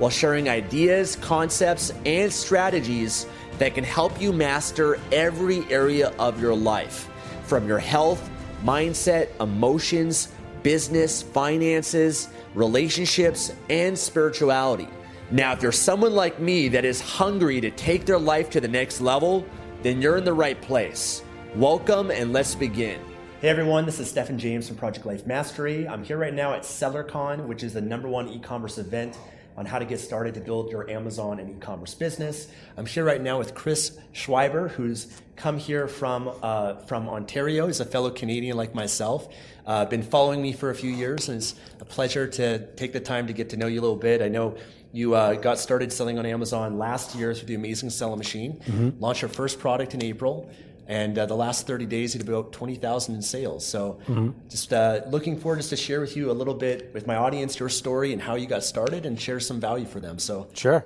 while sharing ideas, concepts, and strategies that can help you master every area of your life from your health, mindset, emotions, business, finances, relationships, and spirituality. Now, if you're someone like me that is hungry to take their life to the next level, then you're in the right place. Welcome and let's begin. Hey everyone, this is Stefan James from Project Life Mastery. I'm here right now at SellerCon, which is the number one e commerce event on how to get started to build your Amazon and e-commerce business. I'm here right now with Chris Schreiber, who's come here from uh, from Ontario. He's a fellow Canadian like myself. Uh, been following me for a few years, and it's a pleasure to take the time to get to know you a little bit. I know you uh, got started selling on Amazon last year through the Amazing Seller Machine. Mm-hmm. Launched your first product in April. And uh, the last 30 days, did about 20,000 in sales. So mm-hmm. just uh, looking forward just to share with you a little bit with my audience your story and how you got started and share some value for them. So sure.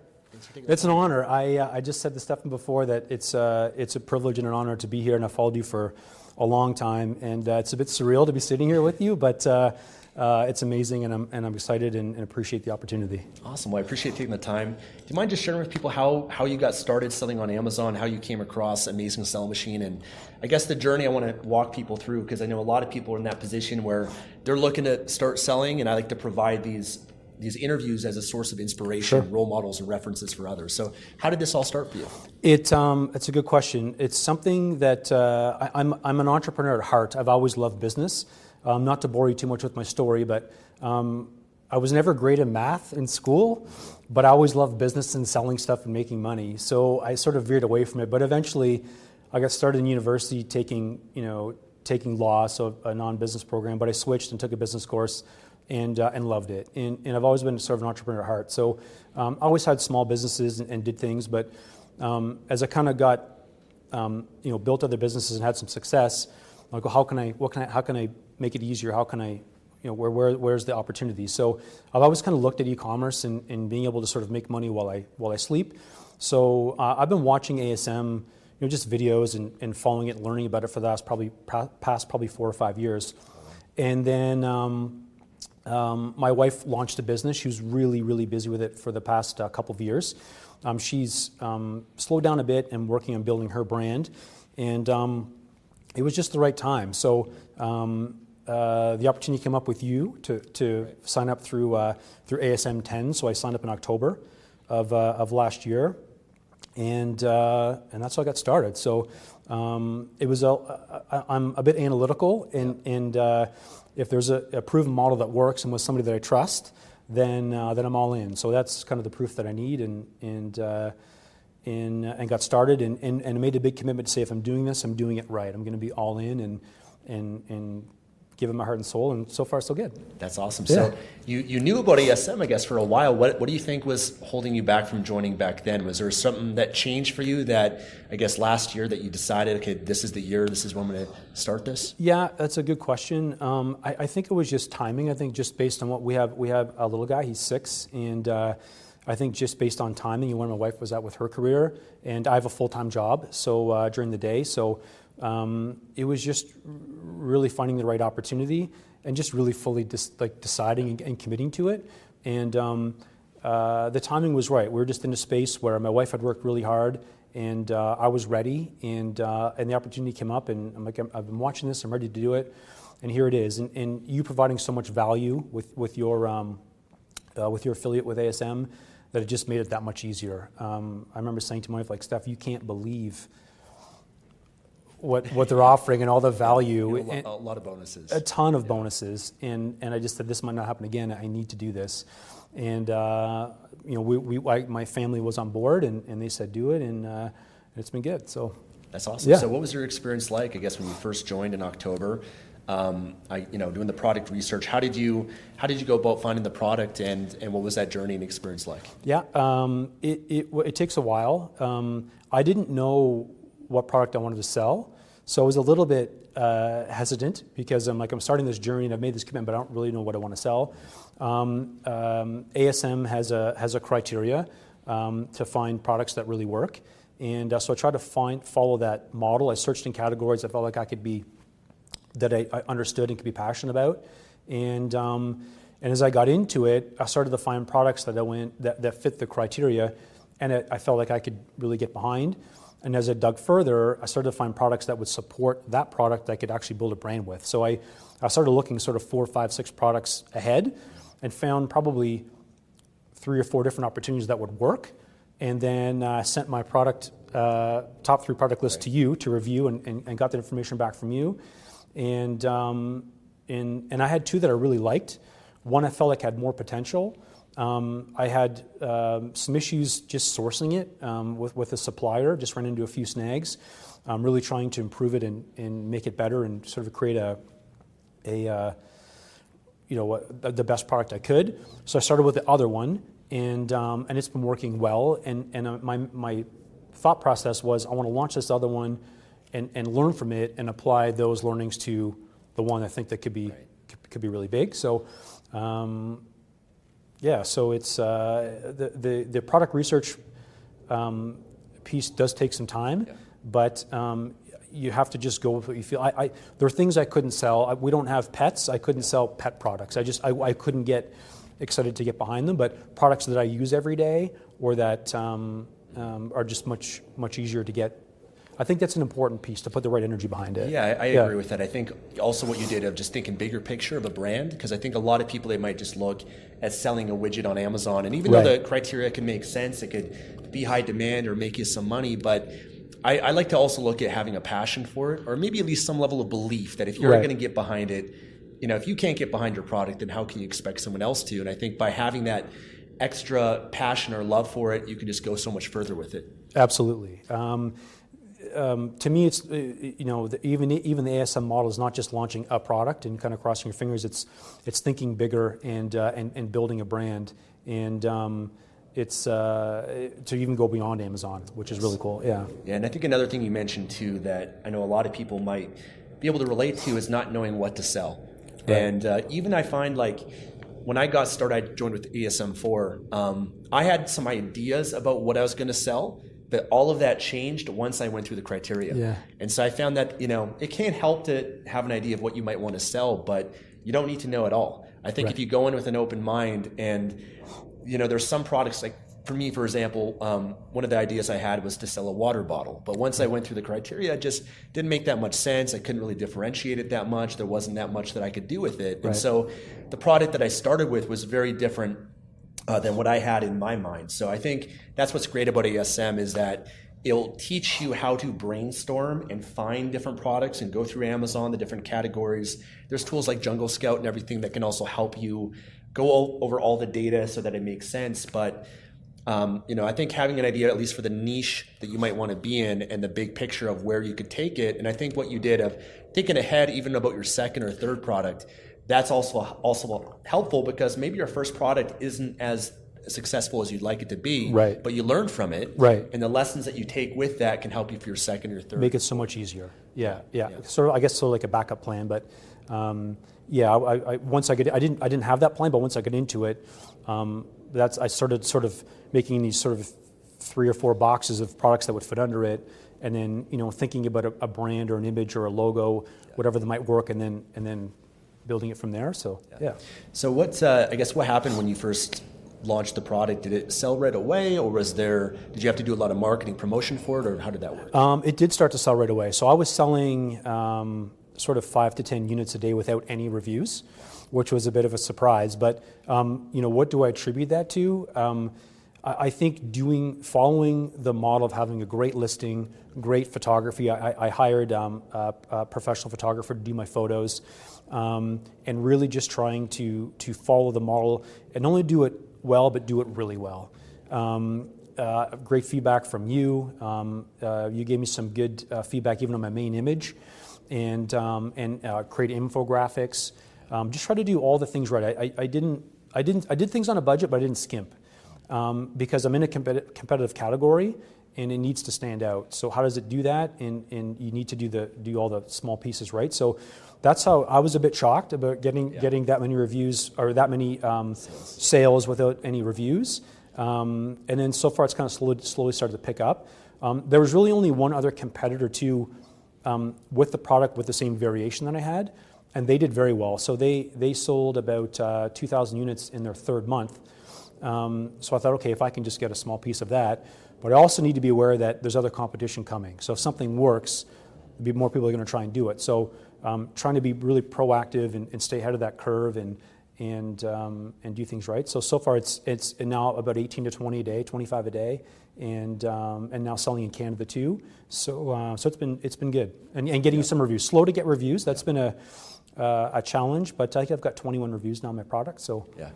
It's an honor. I, uh, I just said to Stefan before that it's, uh, it's a privilege and an honor to be here, and I've followed you for a long time. And uh, it's a bit surreal to be sitting here with you, but uh, it's amazing, and I'm, and I'm excited and, and, appreciate the opportunity. Awesome. Well, I appreciate taking the time. Do you mind just sharing with people how, how you got started selling on Amazon, how you came across Amazing Selling Machine, and I guess the journey I want to walk people through because I know a lot of people are in that position where they're looking to start selling, and I like to provide these these interviews as a source of inspiration, sure. role models, and references for others. So, how did this all start for you? It, um, it's a good question. It's something that uh, I, I'm, I'm an entrepreneur at heart. I've always loved business. Um, not to bore you too much with my story, but um, I was never great at math in school, but I always loved business and selling stuff and making money. So I sort of veered away from it. But eventually, I got started in university taking, you know, taking law, so a non-business program. But I switched and took a business course, and uh, and loved it. And, and I've always been sort of an entrepreneur at heart. So um, I always had small businesses and, and did things. But um, as I kind of got, um, you know, built other businesses and had some success, like, how can I, what can I, how can I make it easier? How can I, you know, where, where, where's the opportunity? So I've always kind of looked at e-commerce and, and being able to sort of make money while I, while I sleep. So uh, I've been watching ASM, you know, just videos and, and following it, learning about it for the last probably past probably four or five years. And then um, um, my wife launched a business. She was really, really busy with it for the past uh, couple of years. Um, she's um, slowed down a bit and working on building her brand. And um, it was just the right time. So um, uh, the opportunity came up with you to, to sign up through, uh, through ASM 10. So I signed up in October of, uh, of last year. And, uh, and that's how I got started. So um, it was a, I'm a bit analytical, and, and uh, if there's a, a, proven model that works and with somebody that I trust, then, uh, then I'm all in. So that's kind of the proof that I need. And, and in, and got started and, and, and made a big commitment to say if I'm doing this, I'm doing it right. I'm going to be all in and, and, and give it my heart and soul, and so far so good. That's awesome. Yeah. So you, you knew about ASM, I guess, for a while. What, what do you think was holding you back from joining back then? Was there something that changed for you that I guess last year that you decided, okay, this is the year, this is when I'm going to start this? Yeah, that's a good question. Um, I, I, think it was just timing. I think just based on what we have, we have a little guy. He's six, and uh, I think just based on timing and when my wife was at with her career, and I have a full time job, so uh, during the day, so um, it was just really finding the right opportunity and just really fully dis- like deciding and, and, committing to it. And um, uh, the timing was right. We were just in a space where my wife had worked really hard, and uh, I was ready, and uh, and the opportunity came up, and I'm like, i have been watching this, I'm ready to do it, and here it is. And, and you providing so much value with with your um, uh, with your affiliate with ASM that it just made it that much easier. Um, I remember saying to my wife, like, Steph, you can't believe what, what they're offering and all the value. You know, a, lot of bonuses. A ton of yeah. bonuses. And, and I just said, this might not happen again. I need to do this. And, uh, you know, we, we, I, my family was on board and, and they said, do it. And uh, it's been good. So that's awesome. Yeah. So what was your experience like, I guess, when you first joined in October? Um, I, you know, doing the product research. How did you how did you go about finding the product, and and what was that journey and experience like? Yeah, um, it, it, it takes a while. Um, I didn't know what product I wanted to sell, so I was a little bit uh, hesitant because I'm like I'm starting this journey and I've made this commitment, but I don't really know what I want to sell. Um, um, ASM has a has a criteria um, to find products that really work. And uh, so I tried to find follow that model. I searched in categories I felt like I could be that I, I understood and could be passionate about. And, um, and as I got into it, I started to find products that, I went, that, that fit the criteria, and it, I felt like I could really get behind. And as I dug further, I started to find products that would support that product that I could actually build a brand with. So I, I started looking sort of four, five, six products ahead and found probably three or four different opportunities that would work. And then uh, sent my product, uh, top three product list right. to you to review and, and, and got that information back from you and, um, and, and I had two that I really liked. One I felt like had more potential. Um, I had um, some issues just sourcing it um, with, with a supplier, just ran into a few snags. I'm really trying to improve it and, and make it better and sort of create a, a uh, you know, the best product I could. So I started with the other one, and, um, and it's been working well. And, and uh, my, my thought process was I want to launch this other one and, and learn from it and apply those learnings to the one I think that could be right. could, could, be really big. So, um, yeah, so it's uh, the, the, the product research um, piece does take some time, yeah. but um, you have to just go with what you feel. I, I, there are things I couldn't sell. I, we don't have pets. I couldn't sell pet products. I just I, I, couldn't get excited to get behind them. But products that I use every day or that um, um, are just much much easier to get I think that's an important piece to put the right energy behind it. Yeah, I, I yeah. agree with that. I think also what you did of just thinking bigger picture of a brand, because I think a lot of people they might just look at selling a widget on Amazon, and even right. though the criteria can make sense, it could be high demand or make you some money, but I, I, like to also look at having a passion for it, or maybe at least some level of belief that if you're right. going to get behind it, you know, if you can't get behind your product, then how can you expect someone else to? And I think by having that extra passion or love for it, you can just go so much further with it. Absolutely. Um, um, to me, it's uh, you know the, even even the ASM model is not just launching a product and kind of crossing your fingers. It's it's thinking bigger and uh, and, and building a brand and. Um, it's uh, to even go beyond Amazon, which is really cool. Yeah. Yeah, and I think another thing you mentioned too that I know a lot of people might be able to relate to is not knowing what to sell. Right. And uh, even I find like when I got started, I joined with ASM4. Um, I had some ideas about what I was going to sell, but all of that changed once I went through the criteria. Yeah. And so I found that, you know, it can't help to have an idea of what you might want to sell, but you don't need to know at all. I think right. if you go in with an open mind and, you know, there's some products like for me, for example, um, one of the ideas I had was to sell a water bottle. But once I went through the criteria, it just didn't make that much sense. I couldn't really differentiate it that much. There wasn't that much that I could do with it. Right. And so the product that I started with was very different uh, than what I had in my mind. So I think that's what's great about ASM is that it'll teach you how to brainstorm and find different products and go through Amazon, the different categories. There's tools like Jungle Scout and everything that can also help you go all, over all the data so that it makes sense. But um, you know, I think having an idea, at least for the niche that you might want to be in, and the big picture of where you could take it, and I think what you did of thinking ahead, even about your second or third product, that's also also helpful because maybe your first product isn't as successful as you'd like it to be, right. but you learn from it, right. and the lessons that you take with that can help you for your second or third. Make it so much easier. Yeah, yeah. yeah. Sort of, I guess, so like a backup plan. But um, yeah, I, I, once I get, I didn't, I didn't have that plan, but once I got into it, um, that's I started sort of making these sort of three or four boxes of products that would fit under it, and then you know thinking about a, a brand or an image or a logo, whatever that might work, and then and then building it from there. So yeah. So what uh, I guess what happened when you first launched the product? Did it sell right away, or was there? Did you have to do a lot of marketing promotion for it, or how did that work? Um, it did start to sell right away. So I was selling um, sort of five to ten units a day without any reviews, which was a bit of a surprise. But um, you know, what do I attribute that to? I, I think doing following the model of having a great listing, great photography. I, I hired um, a, a professional photographer to do my photos. Um, and really just trying to to follow the model and not only do it well, but do it really well. Um, uh, great feedback from you. Um, uh, you gave me some good uh, feedback even on my main image, and um, and uh, create infographics. Um, just try to do all the things right. I, I, I, didn't I didn't I did things on a budget, but I didn't skimp um, because I'm in a competi- competitive category and it needs to stand out. So how does it do that? And, and you need to do the do all the small pieces right. So that's how I was a bit shocked about getting yeah. getting that many reviews or that many um, sales. sales. without any reviews. Um, and then so far, it's kind of slowly, slowly started to pick up. Um, there was really only one other competitor too um, with the product with the same variation that I had, and they did very well. So they they sold about uh, 2,000 units in their third month. Um, so I thought, okay, if I can just get a small piece of that, but I also need to be aware that there's other competition coming. So if something works, be more people are going to try and do it. So um, trying to be really proactive and, and, stay ahead of that curve and and um, and do things right. So so far it's it's now about 18 to 20 a day, 25 a day, and um, and now selling in Canada too. So uh, so it's been it's been good and, and getting yeah. some reviews. Slow to get reviews. That's been a uh, a challenge, but I think I've got 21 reviews now on my product. So yeah.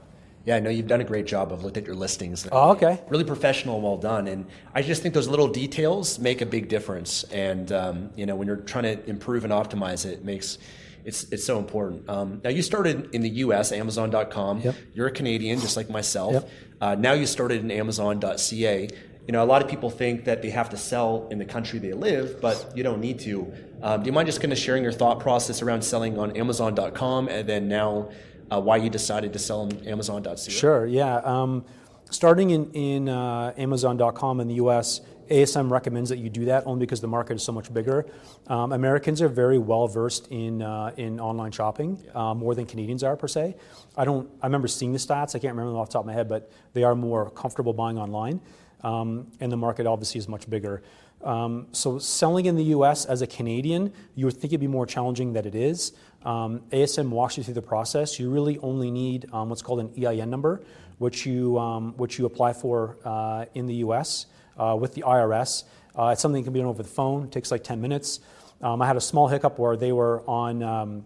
Yeah, I know you've done a great job. I've looked at your listings. Oh, okay. Really professional and well done. And I just think those little details make a big difference. And um, you know, when you're trying to improve and optimize it, it makes it's it's so important. Um, now you started in the U.S. Amazon.com. Yep. You're a Canadian, just like myself. Yep. Uh, now you started in Amazon.ca. You know, a lot of people think that they have to sell in the country they live, but you don't need to. Um, do you mind just kind of sharing your thought process around selling on Amazon.com and then now uh, why you decided to sell on Amazon.ca? Sure, yeah. Um, starting in, in uh, Amazon.com in the US, ASM recommends that you do that only because the market is so much bigger. Um, Americans are very well versed in uh, in online shopping, uh, more than Canadians are per se. I don't. I remember seeing the stats. I can't remember them off the top of my head, but they are more comfortable buying online, um, and the market obviously is much bigger. Um, so selling in the U.S. as a Canadian, you would think it'd be more challenging than it is. Um, ASM walks you through the process. You really only need um, what's called an EIN number, which you um, which you apply for uh, in the U.S. Uh, with the IRS. Uh, it's something that can be done over the phone. It takes like 10 minutes. Um, I had a small hiccup where they were on um,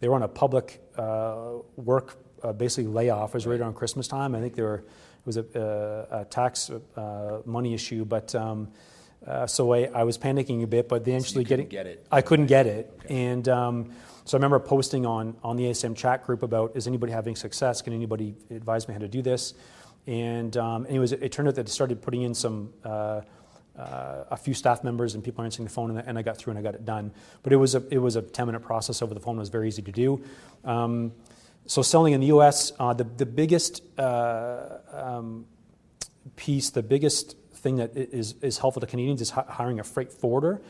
they were on a public uh, work uh, basically layoff. It was right around Christmas time. I think there were it was a, a tax uh, money issue, but um, uh, so I, I, was panicking a bit, but eventually so getting get it. I couldn't get it, okay. and um, so I remember posting on on the ASM chat group about is anybody having success? Can anybody advise me how to do this? And, um, and it it turned out that it started putting in some. Uh, uh, a few staff members and people answering the phone, and, and, I got through and I got it done. But it was a it was a 10 minute process over the phone. It was very easy to do. Um, so selling in the U.S., uh, the the biggest uh, um, piece, the biggest thing that is, is helpful to Canadians is hiring a freight forwarder.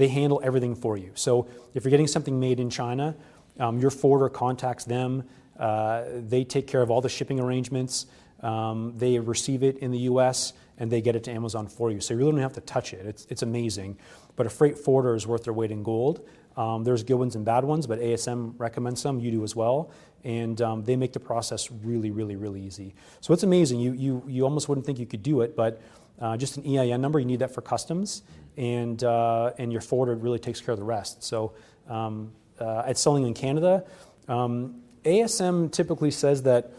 They handle everything for you. So if you're getting something made in China, um, your forwarder contacts them. Uh, they take care of all the shipping arrangements. Um, they receive it in the U.S. and they get it to Amazon for you. So you really don't have to touch it. It's, it's amazing. But a freight forwarder is worth their weight in gold. Um, there's good ones and bad ones, but ASM recommends some. You do as well, and um, they make the process really, really, really easy. So it's amazing. You you you almost wouldn't think you could do it, but uh, just an EIN number, you need that for customs, and, uh, and your forwarder really takes care of the rest. So um, uh, at selling in Canada, um, ASM typically says that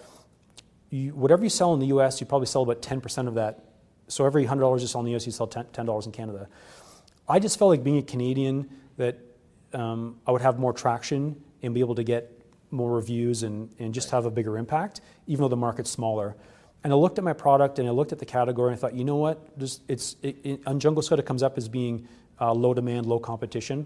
you, whatever you sell in the US, you probably sell about 10% of that. So every $100 you sell in the US, you sell $10 in Canada. I just felt like being a Canadian that um, I would have more traction and be able to get more reviews and, and just have a bigger impact, even though the market's smaller. And I looked at my product and I looked at the category and I thought, you know what? Just, it's, it, it, on Jungle Scout, it comes up as being uh, low demand, low competition.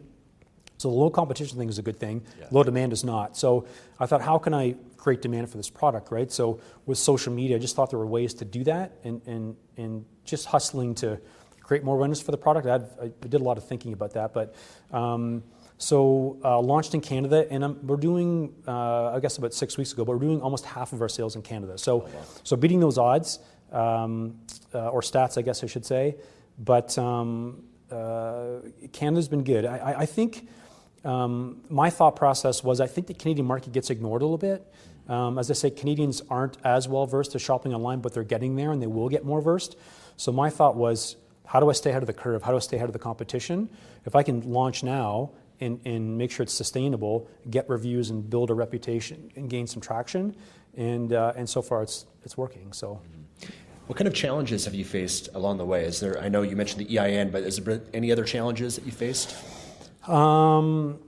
So the low competition thing is a good thing. Yeah. Low demand is not. So I thought, how can I create demand for this product, right? So with social media, I just thought there were ways to do that, and and and just hustling to create more awareness for the product. I, I did a lot of thinking about that, but. Um, so uh, launched in Canada, and I'm, we're doing, uh, I guess about six weeks ago, but we're doing almost half of our sales in Canada. So, oh, wow. so beating those odds, um, uh, or stats, I guess I should say. But um, uh, Canada's been good. I, I think um, my thought process was I think the Canadian market gets ignored a little bit. Um, as I say, Canadians aren't as well versed to shopping online, but they're getting there and they will get more versed. So my thought was, how do I stay ahead of the curve? How do I stay ahead of the competition? If I can launch now and, and make sure it's sustainable, get reviews and build a reputation and gain some traction, and uh, and so far it's it's working. So. What kind of challenges have you faced along the way? Is there? I know you mentioned the EIN, but is there any other challenges that you faced? Um,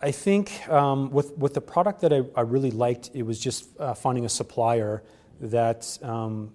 I think um, with with the product that I, I, really liked, it was just uh, finding a supplier that um,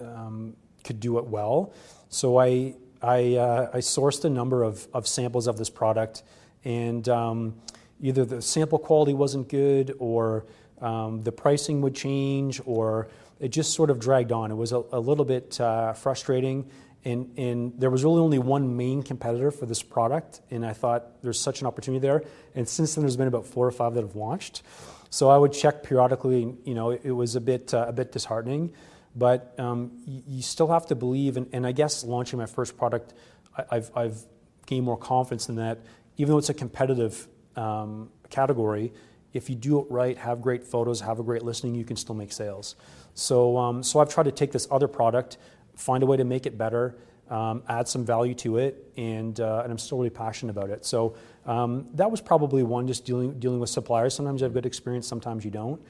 um, could do it well. So I I, uh, I sourced a number of, of samples of this product, and um, either the sample quality wasn't good, or um, the pricing would change, or it just sort of dragged on. It was a, a little bit uh, frustrating. And, and, there was really only one main competitor for this product, and I thought there's such an opportunity there. And since then, there's been about four or five that have launched. So I would check periodically. You know, it, it was a bit uh, a bit disheartening, but um, you, you, still have to believe. And, and, I guess launching my first product, I, have I've gained more confidence in that. Even though it's a competitive um, category, if you do it right, have great photos, have a great listing, you can still make sales. So, um, so I've tried to take this other product, find a way to make it better, um, add some value to it, and, uh, and I'm still really passionate about it. So um, that was probably one, just dealing, dealing with suppliers. Sometimes you have good experience, sometimes you don't.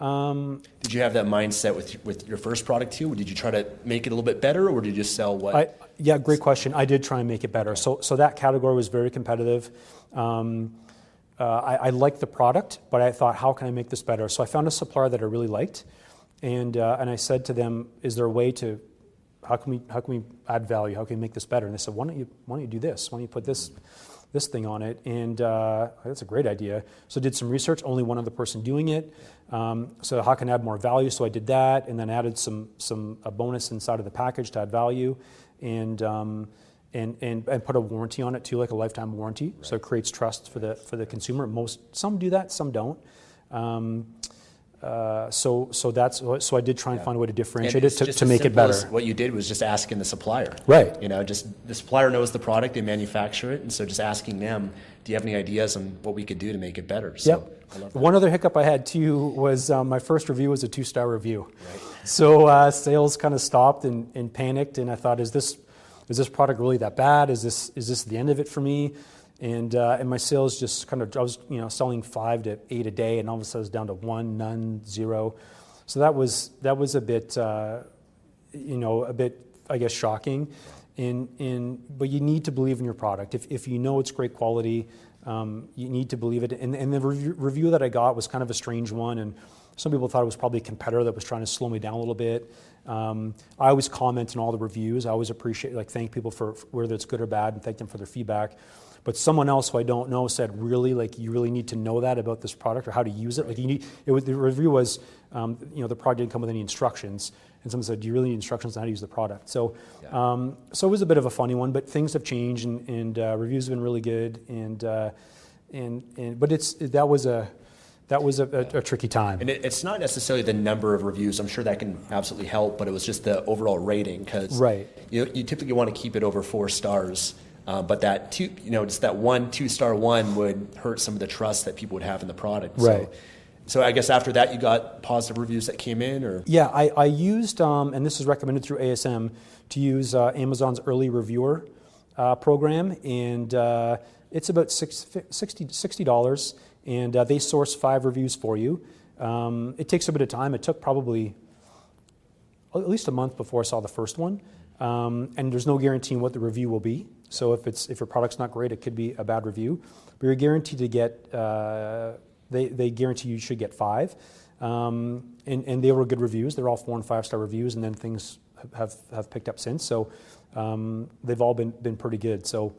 Um, did you have that mindset with, with your first product too? Did you try to make it a little bit better, or did you just sell what? I, yeah, great question. I did try and make it better. So, so that category was very competitive. Um, uh, I, I liked the product, but I thought, how can I make this better? So I found a supplier that I really liked. And, uh, and I said to them, is there a way to, how can, we, how can we add value? How can we make this better? And they said, why don't you, why don't you do this? Why don't you put this, this thing on it? And uh, that's a great idea. So I did some research, only one other person doing it. Um, so how can I add more value? So I did that and then added some, some a bonus inside of the package to add value. And, um, and, and, and put a warranty on it too, like a lifetime warranty. Right. So it creates trust for the, for the consumer. Most, some do that, some don't. Um, uh, so so that's so I did try and yeah. find a way to differentiate it to, to make it better. What you did was just asking the supplier, right? You know, just the supplier knows the product, they manufacture it, and so just asking them, do you have any ideas on what we could do to make it better? So yep. One other hiccup I had too was um, my first review was a two star review, right. so uh, sales kind of stopped and, and panicked, and I thought, is this is this product really that bad? Is this is this the end of it for me? And, uh, and my sales just kind of, I was you know, selling five to eight a day, and all of a sudden it was down to one, none, zero. So that was, that was a bit, uh, you know, a bit, I guess, shocking. In, in, but you need to believe in your product. If, if you know it's great quality, um, you need to believe it. And, and the review, review that I got was kind of a strange one, and some people thought it was probably a competitor that was trying to slow me down a little bit. Um, I always comment on all the reviews. I always appreciate, like, thank people for, for whether it's good or bad, and thank them for their feedback. But someone else who I don't know said, really, like you really need to know that about this product or how to use it. Like you need, it was, the review was, um, you know, the product didn't come with any instructions. And someone said, do you really need instructions on how to use the product? So, yeah. um, so it was a bit of a funny one, but things have changed and, and uh, reviews have been really good. And, uh, and, and, but it's, that was a, that was a, a, a, tricky time. And it, it's not necessarily the number of reviews. I'm sure that can absolutely help, but it was just the overall rating because right. you, you typically want to keep it over four stars. Uh, but that two, you know, just that one two star one would hurt some of the trust that people would have in the product. Right. So, so I guess after that, you got positive reviews that came in, or yeah, I, I used, um, and this is recommended through ASM, to use uh, Amazon's early reviewer uh, program, and uh, it's about 60 dollars, and uh, they source five reviews for you. Um, it takes a bit of time. It took probably at least a month before I saw the first one, um, and there's no guarantee what the review will be. So if it's if your product's not great, it could be a bad review. But you're guaranteed to get. Uh, they they guarantee you should get five, um, and and they were good reviews. They're all four and five star reviews, and then things have have picked up since. So um, they've all been been pretty good. So.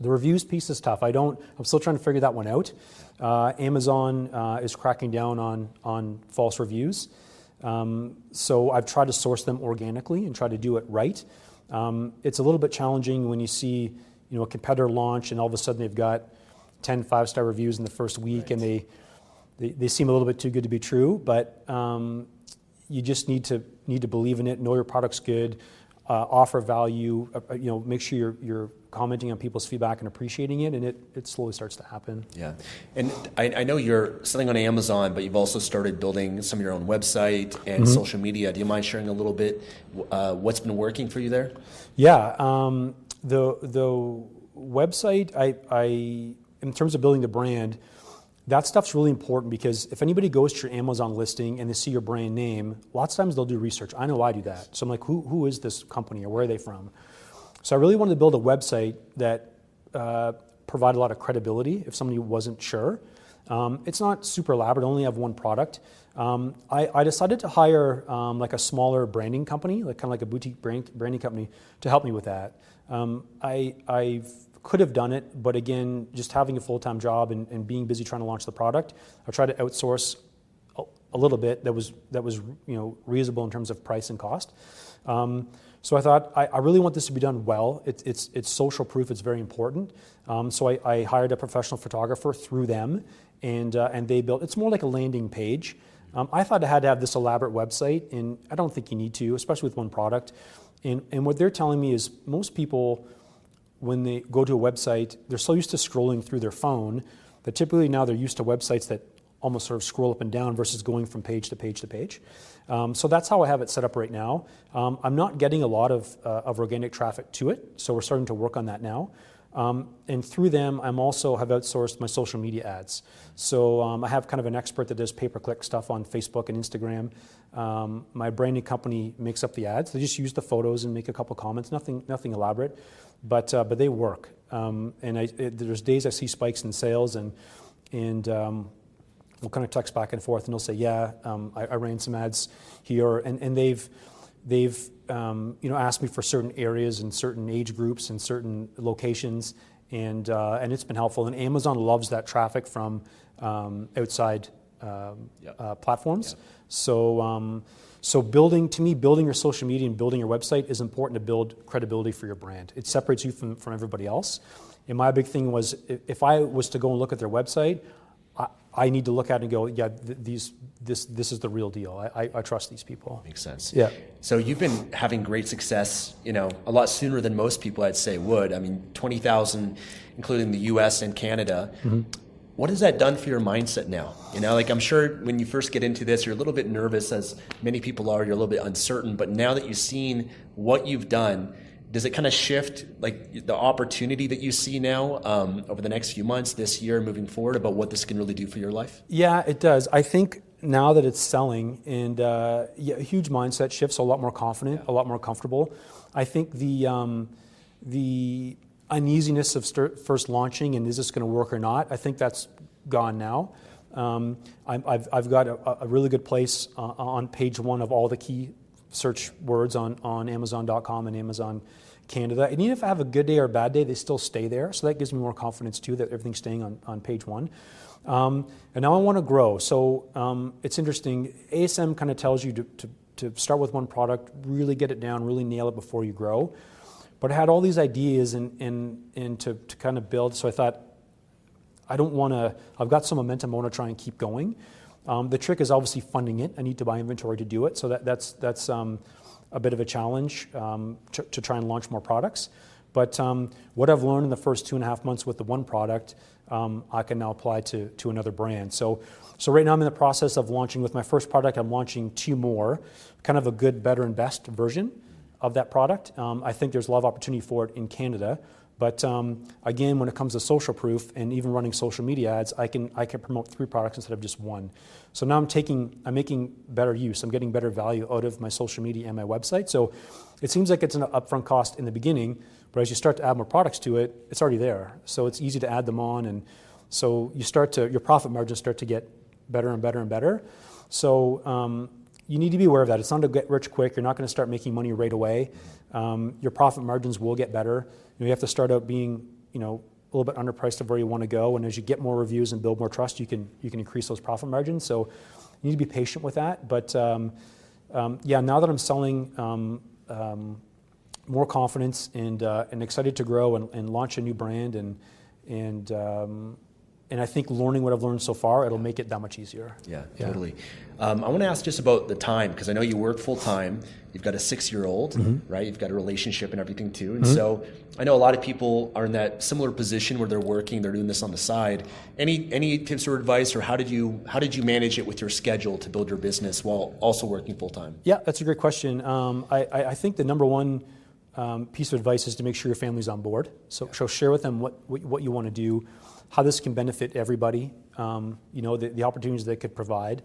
The reviews piece is tough. I don't. I'm still trying to figure that one out. Uh, Amazon uh, is cracking down on on false reviews, um, so I've tried to source them organically and try to do it right. Um, it's a little bit challenging when you see you know a competitor launch and all of a sudden they've got 10 five star reviews in the first week and they, seem a little bit too good to be true. But um, you just need to need to believe in it, know your product's good, uh, offer value. Uh, uh, you know, make sure you're you're commenting on people's feedback and appreciating it, and it, it slowly starts to happen. Yeah, and I, I know you're selling on Amazon, but you've also started building some of your own website and mm-hmm. social media. Do you mind sharing a little bit uh, what's been working for you there? Yeah, um, the the website I, I in terms of building the brand that stuff's really important because if anybody goes to your Amazon listing and they see your brand name, lots of times they'll do research. I know I do that. So I'm like, who, who is this company or where are they from? So I really wanted to build a website that uh, provided a lot of credibility if somebody wasn't sure. Um, it's not super elaborate, I only have one product. Um, I, I, decided to hire um, like a smaller branding company, like kind of like a boutique brand, branding company, to help me with that. Um, I, I've could have done it, but again, just having a full time job and, and, being busy trying to launch the product, I tried to outsource a, a, little bit that was that was you know reasonable in terms of price and cost. So I thought I, I, really want this to be done well. It, it's it's social proof. It's very important. Um, so I, I, hired a professional photographer through them, and uh, and they built. It's more like a landing page. Um, I thought I had to have this elaborate website, and I don't think you need to, especially with one product. And and what they're telling me is most people when they go to a website, they're so used to scrolling through their phone that typically now they're used to websites that almost sort of scroll up and down versus going from page to page to page. Um, so that's how I have it set up right now. Um, I'm not getting a lot of, uh, of organic traffic to it, so we're starting to work on that now. Um, and through them, I'm also have outsourced my social media ads. So um, I have kind of an expert that does pay-per-click stuff on Facebook and Instagram. Um, my branding company makes up the ads. They just use the photos and make a couple comments. Nothing, nothing elaborate but uh, but they work. Um, and I, it, there's days I see spikes in sales, and and we'll kind of text back and forth, and they'll say, "Yeah, um, I, I, ran some ads here," and, and they've they've um, you know asked me for certain areas and certain age groups and certain locations, and uh, and it's been helpful. And Amazon loves that traffic from um, outside um, yep. uh, platforms. Yep. So so building, to me, building your social media and building your website is important to build credibility for your brand. It separates you from, from everybody else. And my big thing was if I was to go and look at their website, I, I need to look at it and go, yeah, th- these, this, this is the real deal. I, I, I, trust these people. Makes sense. Yeah. So you've been having great success, you know, a lot sooner than most people I'd say would. I mean, 20,000, including the U.S. and Canada. Mm-hmm what has that done for your mindset now? You know, like I'm sure when you first get into this, you're a little bit nervous, as many people are. You're a little bit uncertain, but now that you've seen what you've done, does it kind of shift like the opportunity that you see now um, over the next few months, this year, moving forward, about what this can really do for your life? Yeah, it does. I think now that it's selling, and uh, yeah, a huge mindset shifts, a lot more confident, a lot more comfortable. I think the um, the uneasiness of start, first launching and is this going to work or not, I think that's gone now. Um, I've, I've got a, a, really good place uh, on page one of all the key search words on, on Amazon.com and Amazon Canada. And even if I have a good day or a bad day, they still stay there. So that gives me more confidence too that everything's staying on, on page one. Um, and now I want to grow. So um, it's interesting. ASM kind of tells you to, to, to start with one product, really get it down, really nail it before you grow. But I had all these ideas and, and, and to, to kind of build, so I thought, I don't want to, I've got some momentum, I want to try and keep going. Um, the trick is obviously funding it. I need to buy inventory to do it, so that, that's, that's um, a bit of a challenge um, to, to, try and launch more products. But um, what I've learned in the first two and a half months with the one product, um, I can now apply to, to another brand. So, so right now I'm in the process of launching with my first product, I'm launching two more, kind of a good, better, and best version of that product. Um, I think there's a lot of opportunity for it in Canada. But um, again, when it comes to social proof and even running social media ads, I can I can promote three products instead of just one. So now I'm taking I'm making better use. I'm getting better value out of my social media and my website. So it seems like it's an upfront cost in the beginning, but as you start to add more products to it, it's already there. So it's easy to add them on, and so you start to your profit margins start to get better and better and better. So um, you need to be aware of that. It's not to get rich quick. You're not going to start making money right away. Um, your profit margins will get better. You, know, you have to start out being you know, a little bit underpriced of where you want to go. And as you get more reviews and build more trust, you can you can increase those profit margins. So you need to be patient with that. But um, um, yeah, now that I'm selling, um, um more confidence and uh, and excited to grow and, and, launch a new brand and and um, and I think learning what I've learned so far, it'll make it that much easier. Yeah, yeah. totally. Um, I want to ask just about the time because I know you work full time. You've got a six-year-old, mm-hmm. right? You've got a relationship and everything too. And mm-hmm. so I know a lot of people are in that similar position where they're working, they're doing this on the side. Any any tips or advice, or how did you how did you manage it with your schedule to build your business while also working full time? Yeah, that's a great question. Um, I, I think the number one um, piece of advice is to make sure your family's on board. So, so share with them what, what, what you want to do, how this can benefit everybody, um, you know, the, the opportunities they could provide,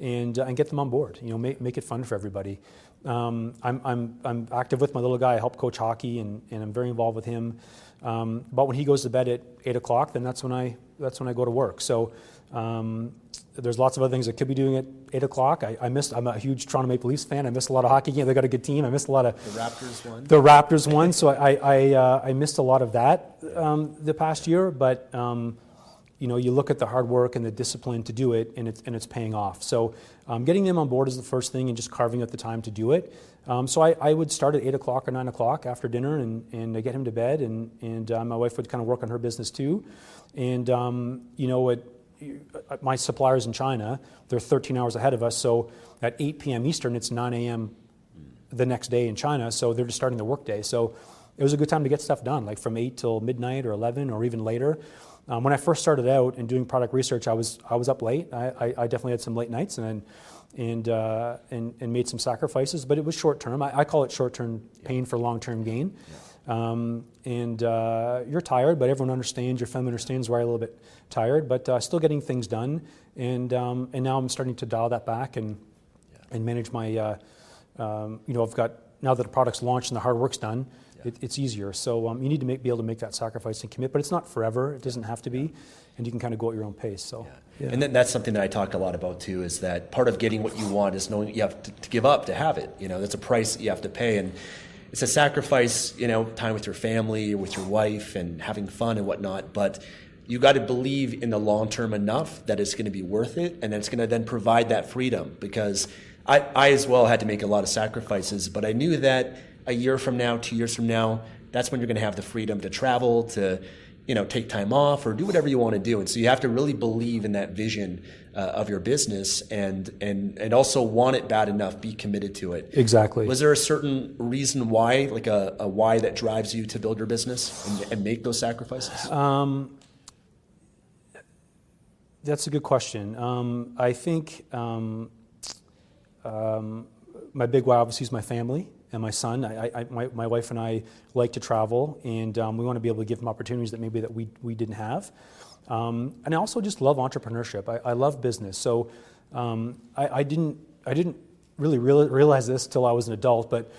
and, uh, and get them on board. You know, make, make it fun for everybody. Um, I'm, I'm, I'm active with my little guy. I help coach hockey, and, and I'm very involved with him. Um, but when he goes to bed at eight o'clock, then that's when I that's when I go to work. So um, there's lots of other things I could be doing at eight o'clock. I, I, missed. I'm a huge Toronto Maple Leafs fan. I missed a lot of hockey games. They got a good team. I missed a lot of the Raptors won. The Raptors won. So I I, uh, I missed a lot of that um, the past year. But um, you know, you look at the hard work and the discipline to do it, and it's and it's paying off. So um, getting them on board is the first thing, and just carving out the time to do it. Um, so I, I, would start at eight o'clock or nine o'clock after dinner, and and get him to bed, and and uh, my wife would kind of work on her business too, and um, you know it my suppliers in China, they're 13 hours ahead of us. So at 8 p.m. Eastern, it's 9 a.m. the next day in China. So they're just starting the workday. So it was a good time to get stuff done, like from 8 till midnight or 11 or even later. Um, when I first started out and doing product research, I was I was up late. I, I, I definitely had some late nights and and, uh, and and made some sacrifices, but it was short term. I, I, call it short term pain for long term gain. Yeah. Um, and uh, you're tired, but everyone understands, your family understands why you're a little bit tired, but uh, still getting things done. And, um, and now I'm starting to dial that back and, yeah. and manage my, uh, um, you know, I've got, now that the product's launched and the hard work's done, yeah. it, it's easier. So um, you need to make, be able to make that sacrifice and commit, but it's not forever. It doesn't have to be. And you can kind of go at your own pace. So. Yeah. And then that's something that I talk a lot about too. Is that part of getting what you want is knowing you have to, to give up to have it. You know, that's a price that you have to pay, and it's a sacrifice, you know, time with your family, with your wife, and having fun and whatnot. But you got to believe in the long term enough that it's going to be worth it, and it's going to then provide that freedom. Because I, I as well had to make a lot of sacrifices, but I knew that a year from now, two years from now, that's when you're going to have the freedom to travel, to you know, take time off or do whatever you want to do. And so you have to really believe in that vision uh, of your business and and and also want it bad enough, be committed to it. Exactly. Was there a certain reason why, like a, a why that drives you to build your business and, and make those sacrifices? Um, that's a good question. Um, I think um, um my big why obviously is my family and my son. I, I, my, my wife and I like to travel, and um, we want to be able to give them opportunities that maybe that we, we didn't have. Um, and I also just love entrepreneurship. I, I love business. So um, I, didn't I didn't really realize this till I was an adult, but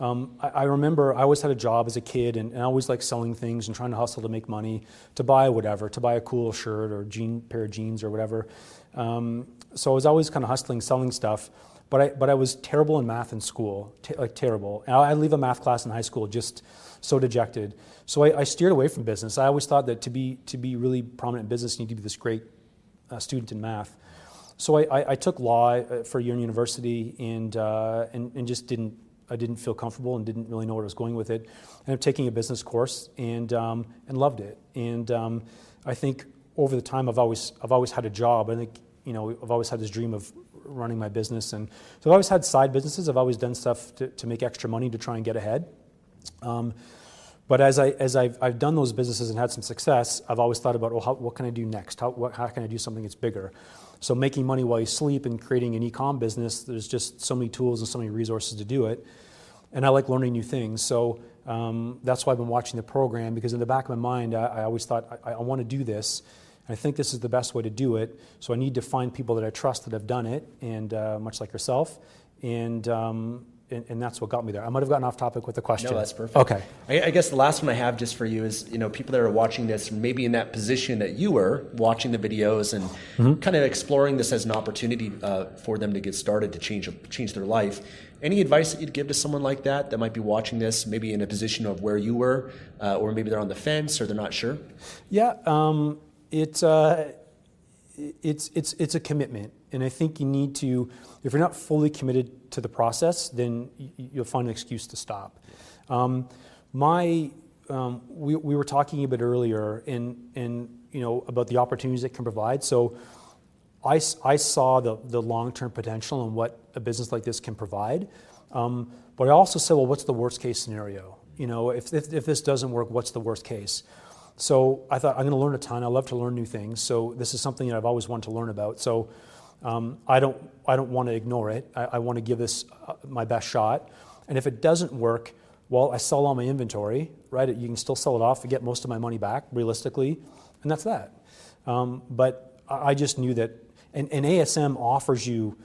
um, I, remember I always had a job as a kid, and, and, I always like selling things and trying to hustle to make money, to buy whatever, to buy a cool shirt or jean pair of jeans or whatever. Um, so I was always kind of hustling, selling stuff. But I, but I was terrible in math in school, t- like terrible. And I'd leave a math class in high school just so dejected. So I, I, steered away from business. I always thought that to be, to be really prominent in business, you need to be this great uh, student in math. So I, I, I, took law uh, for a year in university and, uh, and, and just didn't, I didn't feel comfortable and didn't really know where I was going with it. And I'm taking a business course and, um, and loved it. And um, I think over the time I've always, I've always had a job. I think, you know, I've always had this dream of running my business. And so I've always had side businesses. I've always done stuff to, to make extra money to try and get ahead. Um, but as, I, as I've, I've done those businesses and had some success, I've always thought about, well, how, what can I do next? How, what, how can I do something that's bigger? So making money while you sleep and creating an e-com business, there's just so many tools and so many resources to do it. And I like learning new things. So um, that's why I've been watching the program because in the back of my mind, I, I always thought, I, I want to do this. I think this is the best way to do it. So I need to find people that I trust that have done it, and uh, much like yourself, and um, and, and, that's what got me there. I might have gotten off topic with the question. No, that's perfect. Okay. I, I, guess the last one I have just for you is, you know, people that are watching this, maybe in that position that you were, watching the videos and mm-hmm. kind of exploring this as an opportunity uh, for them to get started to change change their life. Any advice that you'd give to someone like that that might be watching this, maybe in a position of where you were, uh, or maybe they're on the fence or they're not sure? Yeah, um, it, uh, it's it's it's a commitment, and I think you need to. If you're not fully committed to the process, then you'll find an excuse to stop. Um, my um, we, we were talking a bit earlier in, in you know about the opportunities it can provide. So I, I saw the, the long-term potential and what a business like this can provide. Um, but I also said, well, what's the worst case scenario? You know, if, if, if this doesn't work, what's the worst case? So I thought I'm going to learn a ton. I love to learn new things. So this is something that I've always wanted to learn about. So um, I don't I don't want to ignore it. I, I want to give this uh, my best shot. And if it doesn't work, well, I sell all my inventory. Right? You can still sell it off and get most of my money back realistically, and that's that. Um, but I just knew that, and, and ASM offers you.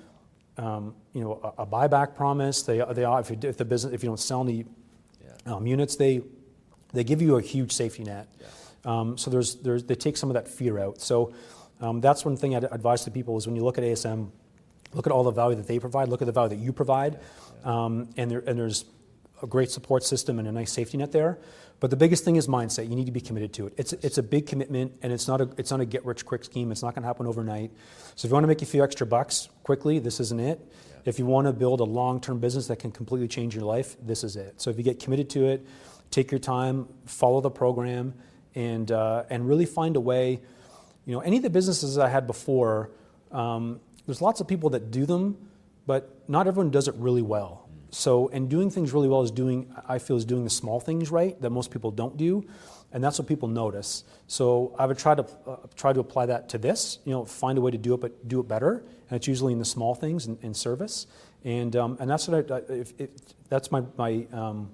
Um, you know, a, a, buyback promise. They, they if, you, if the business if you don't sell any yeah. um, units, they they give you a huge safety net. Yeah. Um, so there's, there's, they take some of that fear out. So um, that's one thing I'd advise to people is when you look at ASM, look at all the value that they provide, look at the value that you provide, um, and, there, and there's a great support system and a nice safety net there. But the biggest thing is mindset. You need to be committed to it. It's, it's a big commitment, and it's not a, it's not a get rich quick scheme. It's not going to happen overnight. So if you want to make a few extra bucks quickly, this isn't it. Yeah. If you want to build a long term business that can completely change your life, this is it. So if you get committed to it, take your time, follow the program, and, uh, and really find a way. You know, any of the businesses I had before, um, there's lots of people that do them, but not everyone does it really well. So, and doing things really well is doing, I feel, is doing the small things right that most people don't do, and that's what people notice. So, I would try to uh, try to apply that to this. You know, find a way to do it, but do it better, and it's usually in the small things in, in service. And um, and that's what I, if, if, that's my my um,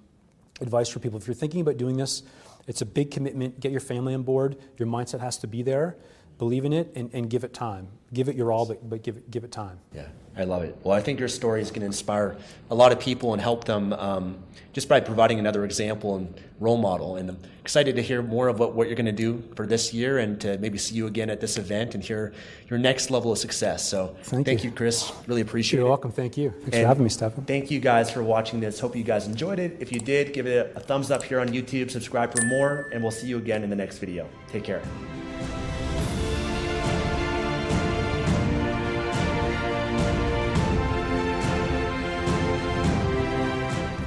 advice for people. If you're thinking about doing this, it's a big commitment. Get your family on board. Your mindset has to be there. Believe in it and, and give it time. Give it your all, but, but give, it, give it time. Yeah, I love it. Well, I think your story is going to inspire a lot of people and help them um, just by providing another example and role model. And I'm excited to hear more of what, what you're going to do for this year and to maybe see you again at this event and hear your next level of success. So thank, thank you. you. Chris. Really appreciate you're it. You're welcome. Thank you. Thanks and for having me, Stefan. Thank you guys for watching this. Hope you guys enjoyed it. If you did, give it a thumbs up here on YouTube, subscribe for more, and we'll see you again in the next video. Take care.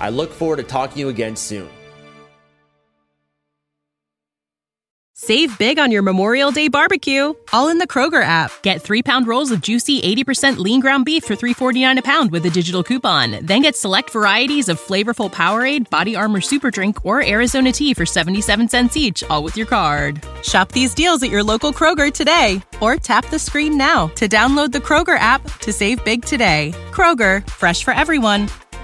I look forward to talking to you again soon. Save big on your Memorial Day barbecue, all in the Kroger app. Get three pound rolls of juicy 80% lean ground beef for $3.49 a pound with a digital coupon. Then get select varieties of flavorful Powerade, Body Armor Super Drink, or Arizona tea for 77 cents each, all with your card. Shop these deals at your local Kroger today, or tap the screen now to download the Kroger app to save big today. Kroger, fresh for everyone.